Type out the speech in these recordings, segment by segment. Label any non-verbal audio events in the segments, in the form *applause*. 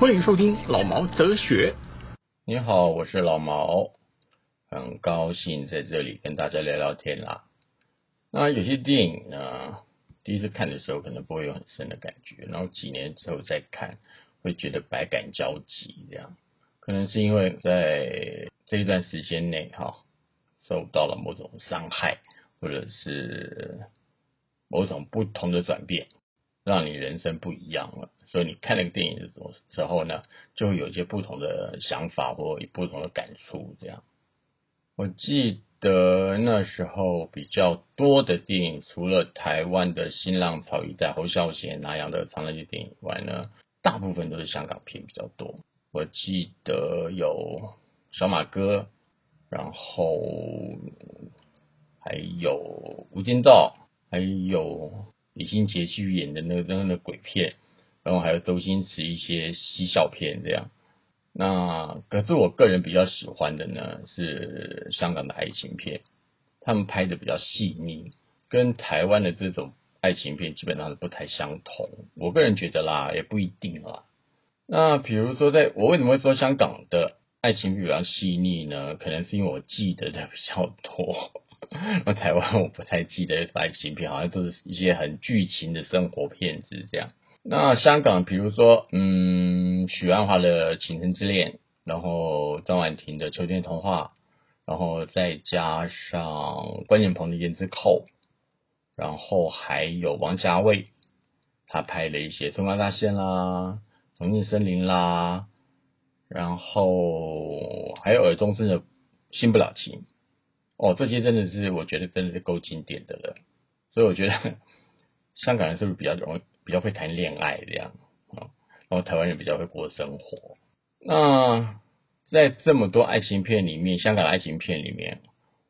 欢迎收听老毛哲学。你好，我是老毛，很高兴在这里跟大家聊聊天啦。那有些电影呢，第一次看的时候可能不会有很深的感觉，然后几年之后再看，会觉得百感交集。这样，可能是因为在这一段时间内，哈，受到了某种伤害，或者是某种不同的转变，让你人生不一样了。所以你看那个电影的时候呢，就会有一些不同的想法或不同的感触。这样，我记得那时候比较多的电影，除了台湾的新浪潮一代侯孝贤那样的长那些电影以外呢，大部分都是香港片比较多。我记得有小马哥，然后还有无间道，还有李心洁去演的那个那个鬼片。然后还有周星驰一些嬉笑片这样，那可是我个人比较喜欢的呢是香港的爱情片，他们拍的比较细腻，跟台湾的这种爱情片基本上是不太相同。我个人觉得啦，也不一定啦。那比如说，在我为什么会说香港的爱情片比较细腻呢？可能是因为我记得的比较多，那台湾我不太记得爱情片，好像都是一些很剧情的生活片子这样。那香港，比如说，嗯，许鞍华的《倾城之恋》，然后张婉婷的《秋天童话》，然后再加上关锦鹏的《胭脂扣》，然后还有王家卫，他拍了一些《春光大线》啦，《重庆森林》啦，然后还有尔冬升的《新不了情》，哦，这些真的是我觉得真的是够经典的了，所以我觉得 *laughs* 香港人是不是比较容易？比较会谈恋爱这样啊，然后台湾人比较会过生活。那在这么多爱情片里面，香港的爱情片里面，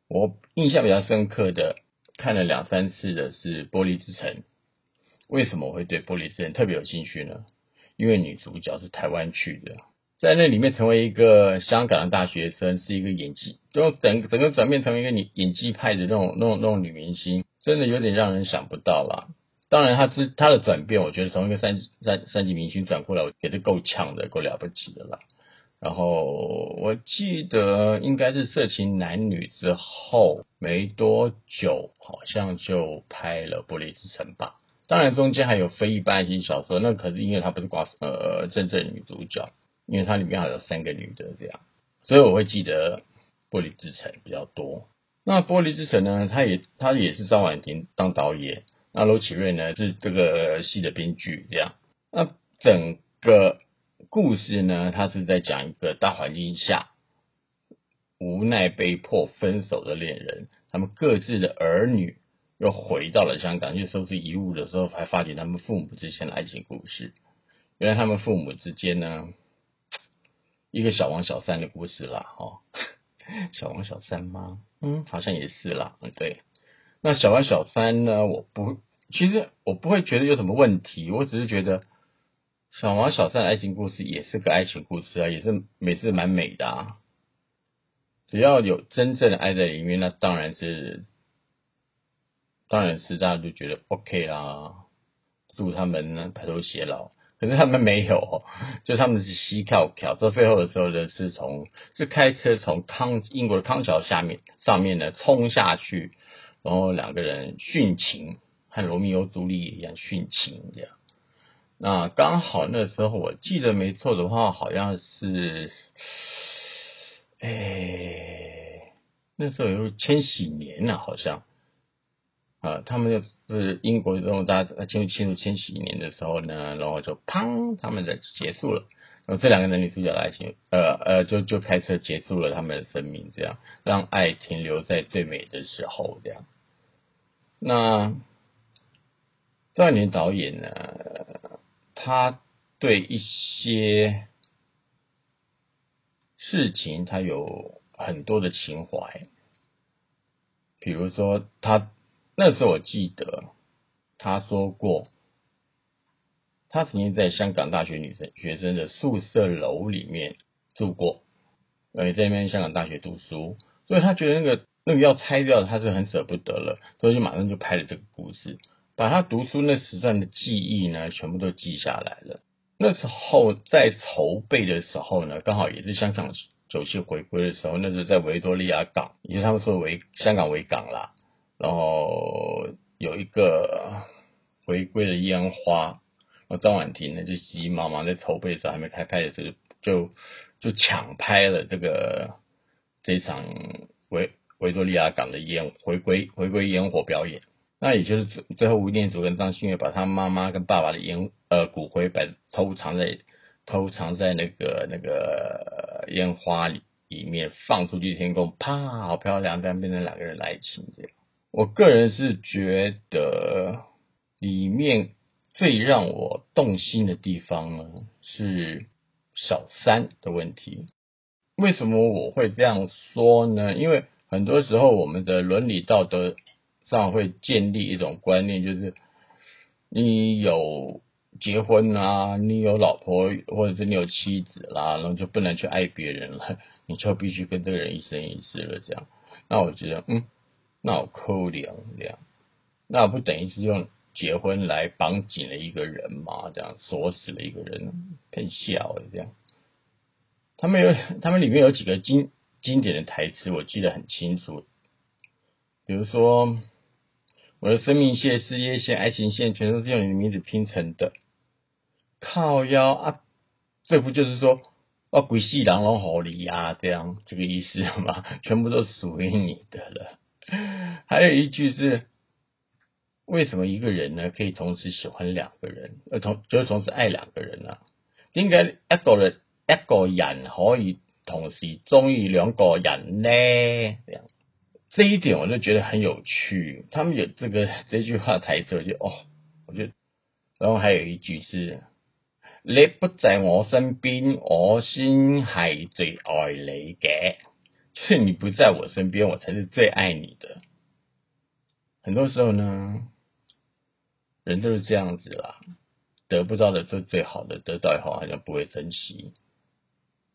我印象比较深刻的看了两三次的是《玻璃之城》。为什么我会对《玻璃之城》特别有兴趣呢？因为女主角是台湾去的，在那里面成为一个香港的大学生，是一个演技，就整整个转变成为一个女演技派的那种那种那种女明星，真的有点让人想不到啦。当然，他之他的转变，我觉得从一个三三三级明星转过来，也是够呛的，够了不起的了。然后我记得应该是《色情男女》之后没多久，好像就拍了《玻璃之城》吧。当然中间还有非一般爱情小说，那可是因为他不是寡呃真正女主角，因为它里面还有三个女的这样，所以我会记得《玻璃之城》比较多。那《玻璃之城》呢，他也他也是张婉婷当导演。那罗启瑞呢是这个戏的编剧，这样。那整个故事呢，他是在讲一个大环境下无奈被迫分手的恋人，他们各自的儿女又回到了香港，去收拾遗物的时候，才发觉他们父母之间的爱情故事。原来他们父母之间呢，一个小王小三的故事啦，哈，*laughs* 小王小三吗？嗯，好像也是啦，嗯，对。那小王小三呢？我不，其实我不会觉得有什么问题，我只是觉得小王小三的爱情故事也是个爱情故事啊，也是每次蛮美的啊。只要有真正的爱在里面，那当然是，当然是大家就觉得 OK 啦，祝他们呢白头偕老。可是他们没有，就他们是膝跳跳，到最后的时候呢，是从是开车从康英国的康桥下面上面呢冲下去。然后两个人殉情，和罗密欧朱丽叶一样殉情这样。那刚好那时候我记得没错的话，好像是，哎，那时候有千禧年呐，好像啊，他们就是英国这种大家进入进入千禧年的时候呢，然后就砰，他们的结束了。然后这两个男女主角的爱情，呃呃，就就开车结束了他们的生命，这样让爱停留在最美的时候，这样。那赵年导演呢？他对一些事情他有很多的情怀，比如说他那时候我记得他说过，他曾经在香港大学女生学生的宿舍楼里面住过，呃，在那边香港大学读书，所以他觉得那个那个要拆掉，他是很舍不得了，所以就马上就拍了这个故事，把他读书那时段的记忆呢，全部都记下来了。那时候在筹备的时候呢，刚好也是香港九七回归的时候，那是在维多利亚港，也就是他们说维香港维港啦。然后有一个回归的烟花，然后张婉婷呢就急急忙忙在筹备的时候还没开拍的时候，就就抢拍了这个这场维维多利亚港的烟回归回归烟火表演。那也就是最最后吴念祖跟张馨月把他妈妈跟爸爸的烟呃骨灰摆偷藏在偷藏在那个那个烟花里里面放出去天空，啪，好漂亮，这样变成两个人爱情这样。我个人是觉得里面最让我动心的地方呢是小三的问题。为什么我会这样说呢？因为很多时候我们的伦理道德。上会建立一种观念，就是你有结婚啊，你有老婆或者是你有妻子啦，然后就不能去爱别人了，你就必须跟这个人一生一世了。这样，那我觉得，嗯，那我扣两两，那不等于是用结婚来绑紧了一个人嘛？这样锁死了一个人，很笑这样。他们有，他们里面有几个经经典的台词，我记得很清楚，比如说。我的生命线、事业线、爱情线，全都是用你的名字拼成的。靠腰啊，这不就是说，啊，鬼戏狼龙好你啊，这样这个意思吗？*laughs* 全部都属于你的了。*laughs* 还有一句是，为什么一个人呢可以同时喜欢两个人，呃，同就是同时爱两个人呢？应该一个人一个人可以同时中意两个人呢？这样。这一点我就觉得很有趣，他们有这个 *laughs* 这句话台词，我就哦，我就，然后还有一句是，你不在我身边，我先系最爱你嘅，就是你不在我身边，我才是最爱你的。很多时候呢，人都是这样子啦，得不到的就最好的，得到以后好像不会珍惜。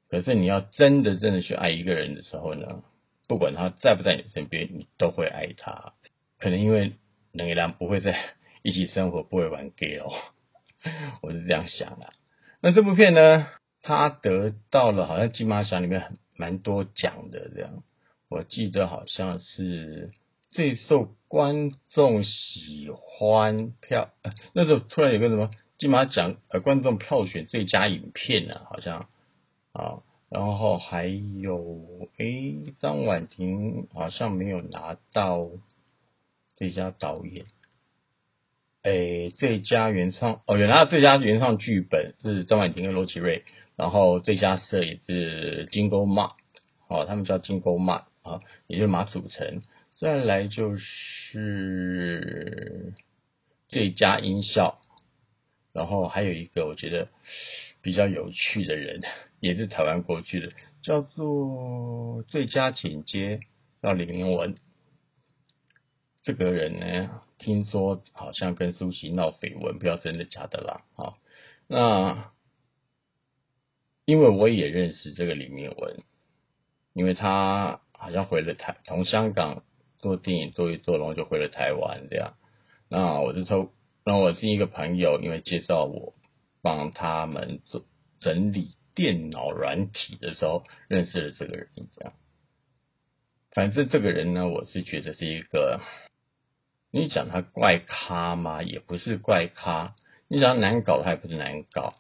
可是你要真的真的去爱一个人的时候呢？不管他在不在你身边，你都会爱他。可能因为两个人不会在 *laughs* 一起生活，不会玩 gay *laughs* 哦，我是这样想的。那这部片呢，他得到了好像金马奖里面很蛮多奖的，这样我记得好像是最受观众喜欢票，那时候突然有个什么金马奖呃观众票选最佳影片呢，好像啊。然后还有，诶，张婉婷好像没有拿到最佳导演，诶，最佳原创哦，原来最佳原创剧本是张婉婷跟罗启瑞，然后最佳摄影是金钩马，哦，他们叫金钩马啊，也就是马祖成，再来就是最佳音效，然后还有一个我觉得比较有趣的人。也是台湾过去的，叫做最佳剪接叫李明文。这个人呢，听说好像跟苏琪闹绯闻，不知道真的假的啦。好，那因为我也认识这个李明文，因为他好像回了台，从香港做电影做一做，然后就回了台湾这样。那我就说，那我是一个朋友，因为介绍我帮他们做整理。电脑软体的时候认识了这个人，这样。反正这个人呢，我是觉得是一个，你讲他怪咖吗？也不是怪咖。你讲他难搞，他也不是难搞。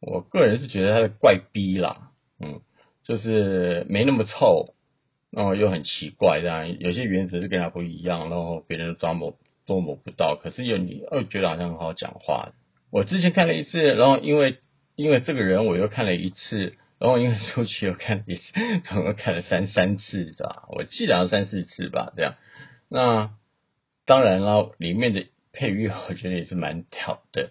我个人是觉得他是怪逼啦，嗯，就是没那么臭，然后又很奇怪，这样有些原则是跟他不一样，然后别人抓摸都摸不到，可是又你又觉得好像很好讲话。我之前看了一次，然后因为。因为这个人我又看了一次，然后因为出去又看了一次，总共看了三三次，是吧？我记得三四次吧，这样。那当然了，里面的配乐我觉得也是蛮屌的。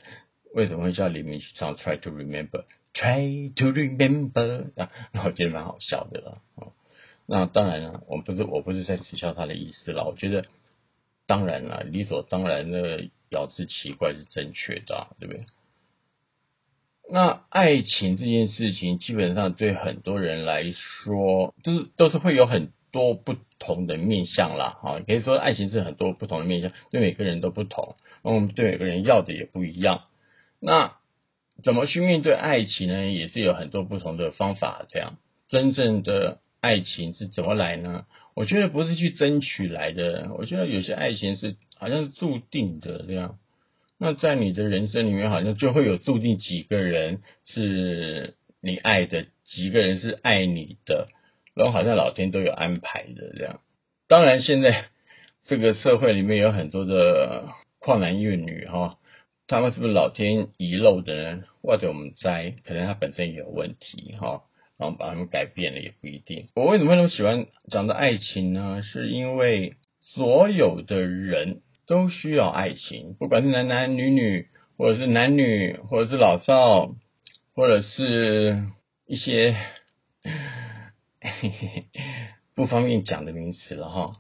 为什么会叫黎明去唱《Try to Remember》？Try to remember 啊，那我觉得蛮好笑的了。那当然了，我不是我不是在耻笑他的意思了。我觉得当然了，理所当然的咬字奇怪是正确的，对不对？那爱情这件事情，基本上对很多人来说，都是都是会有很多不同的面相啦。啊，可以说爱情是很多不同的面相，对每个人都不同，那我们对每个人要的也不一样。那怎么去面对爱情呢？也是有很多不同的方法。这样，真正的爱情是怎么来呢？我觉得不是去争取来的。我觉得有些爱情是好像是注定的这样。那在你的人生里面，好像就会有注定几个人是你爱的，几个人是爱你的，然后好像老天都有安排的这样。当然，现在这个社会里面有很多的旷男怨女哈。他们是不是老天遗漏的呢？或者我们在可能他本身也有问题哈，然后把他们改变了也不一定。我为什么那么喜欢讲的爱情呢？是因为所有的人都需要爱情，不管是男男女女，或者是男女，或者是老少，或者是一些 *laughs* 不方便讲的名词了哈。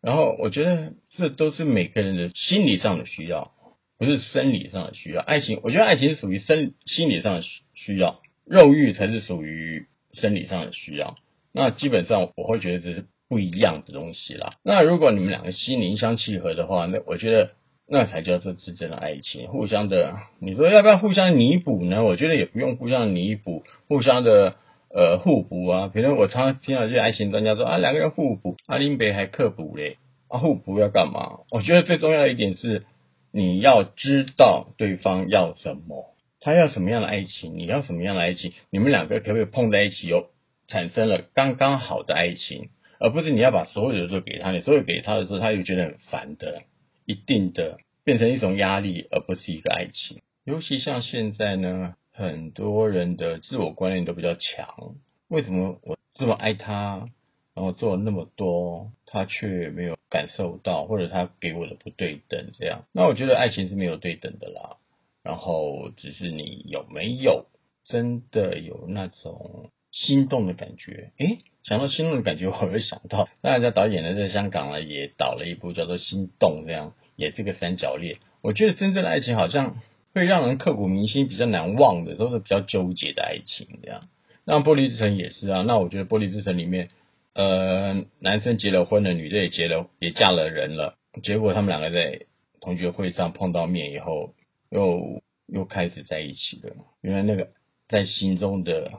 然后我觉得这都是每个人的心理上的需要。不是生理上的需要，爱情，我觉得爱情是属于生心理上的需需要，肉欲才是属于生理上的需要。那基本上我会觉得这是不一样的东西啦。那如果你们两个心灵相契合的话，那我觉得那才叫做真正的爱情，互相的。你说要不要互相弥补呢？我觉得也不用互相弥补，互相的呃互补啊。比如我常常听到一些爱情专家说啊，两个人互补，阿林北还刻补嘞，啊互补要干嘛？我觉得最重要的一点是。你要知道对方要什么，他要什么样的爱情，你要什么样的爱情，你们两个可不可以碰在一起，有产生了刚刚好的爱情，而不是你要把所有的都给他，你所有给他的时候，他又觉得很烦的，一定的变成一种压力，而不是一个爱情。尤其像现在呢，很多人的自我观念都比较强，为什么我这么爱他？然后做了那么多，他却没有感受到，或者他给我的不对等，这样，那我觉得爱情是没有对等的啦。然后只是你有没有真的有那种心动的感觉？诶，想到心动的感觉，我会想到，那人家导演呢，在香港呢也导了一部叫做《心动》，这样也是个三角恋。我觉得真正的爱情好像会让人刻骨铭心、比较难忘的，都是比较纠结的爱情，这样。那《玻璃之城》也是啊。那我觉得《玻璃之城》里面。呃，男生结了婚了，女的也结了，也嫁了人了。结果他们两个在同学会上碰到面以后，又又开始在一起了。原来那个在心中的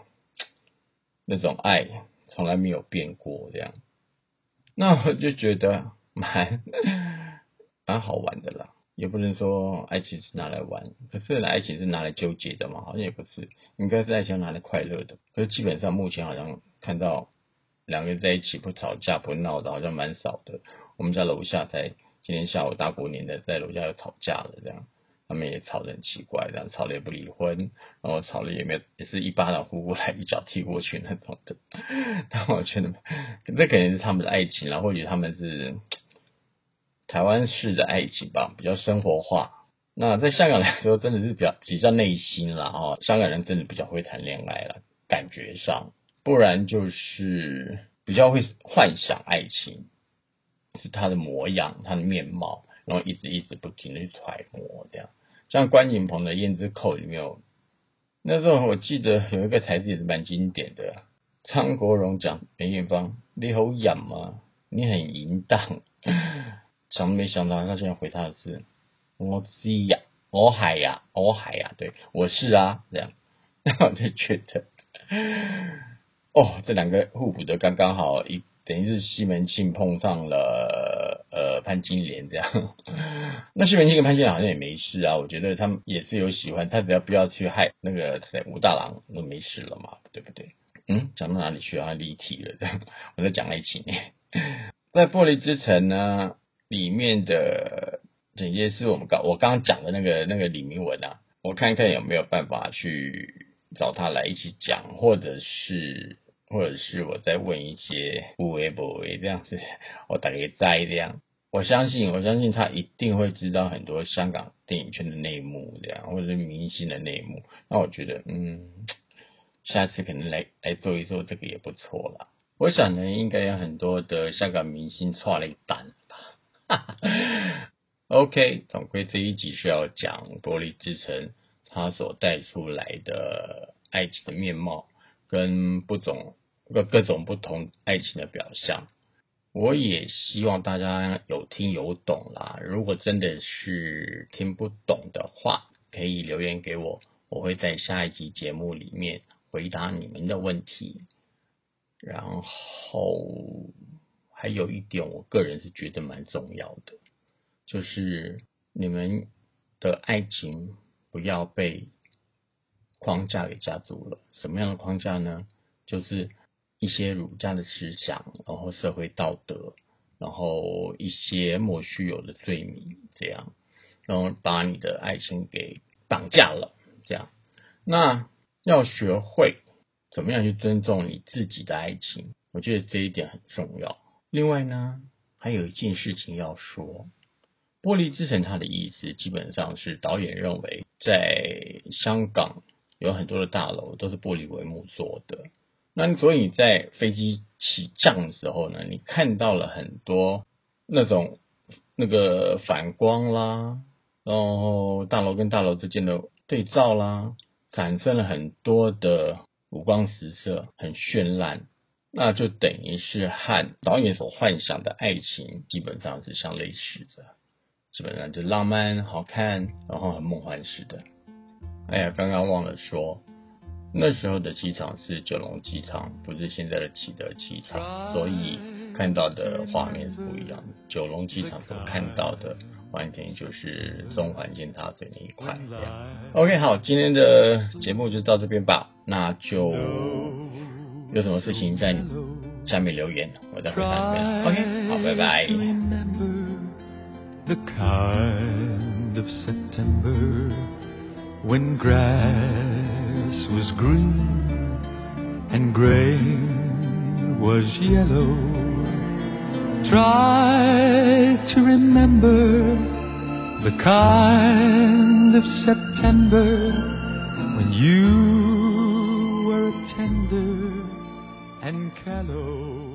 那种爱，从来没有变过。这样，那我就觉得蛮蛮好玩的啦。也不能说爱情是拿来玩，可是爱情是拿来纠结的嘛？好像也不是，应该是爱情拿来快乐的。可是基本上目前好像看到。两个人在一起不吵架不闹的，好像蛮少的。我们家楼下才今天下午大过年的，在楼下又吵架了，这样他们也吵得很奇怪，这样吵了也不离婚，然后吵了也没有，也是一巴掌呼过来，一脚踢过去那种的。*laughs* 但我觉得这肯定是他们的爱情啦，或许他们是台湾式的爱情吧，比较生活化。那在香港来说，真的是比较比较内心啦，哦，香港人真的比较会谈恋爱了，感觉上。不然就是比较会幻想爱情，是他的模样、他的面貌，然后一直一直不停的去揣摩这样。像关锦鹏的《胭脂扣》里面有，那时候我记得有一个台词也是蛮经典的，张国荣讲梅艳芳：“你好演吗？你很淫荡。”想没想到他现在回他的是：“我是呀，我海呀，我海呀，对我是啊。”这样，那我就觉得。哦，这两个互补的刚刚好，一等于是西门庆碰上了潘金莲这样。*laughs* 那西门庆跟潘金莲好像也没事啊，我觉得他们也是有喜欢，他只要不要去害那个谁武大郎，那没事了嘛，对不对？嗯，讲到哪里去啊？离题了，*laughs* 我在讲爱情。*laughs* 在《玻璃之城》呢里面的简介是我们刚我刚刚讲的那个那个李明文啊，我看看有没有办法去。找他来一起讲，或者是，或者是我再问一些不为不为这样子，我大概在这样。我相信，我相信他一定会知道很多香港电影圈的内幕，这样或者是明星的内幕。那我觉得，嗯，下次可能来来做一做这个也不错啦。我想呢，应该有很多的香港明星错了一单吧。*laughs* OK，总归这一集是要讲《玻璃之城》它所带出来的爱情的面貌，跟不种各各种不同爱情的表象。我也希望大家有听有懂啦。如果真的是听不懂的话，可以留言给我，我会在下一集节目里面回答你们的问题。然后还有一点，我个人是觉得蛮重要的，就是你们的爱情不要被框架给夹住了。什么样的框架呢？就是。一些儒家的思想，然后社会道德，然后一些莫须有的罪名，这样，然后把你的爱情给绑架了，这样。那要学会怎么样去尊重你自己的爱情，我觉得这一点很重要。另外呢，还有一件事情要说，《玻璃之城》它的意思基本上是导演认为，在香港有很多的大楼都是玻璃帷幕做的。那所以，在飞机起降的时候呢，你看到了很多那种那个反光啦，然后大楼跟大楼之间的对照啦，产生了很多的五光十色，很绚烂，那就等于是和导演所幻想的爱情基本上是相类似的，基本上就浪漫、好看，然后很梦幻式的。哎呀，刚刚忘了说。那时候的机场是九龙机场，不是现在的启德机场，所以看到的画面是不一样的。九龙机场所看到的完全就是中环建塔嘴那一块。OK，好，今天的节目就到这边吧。那就有什么事情在下面留言，我再回答你们。OK，好，拜拜。grass was green and gray was yellow. Try to remember the kind of September when you were tender and callow.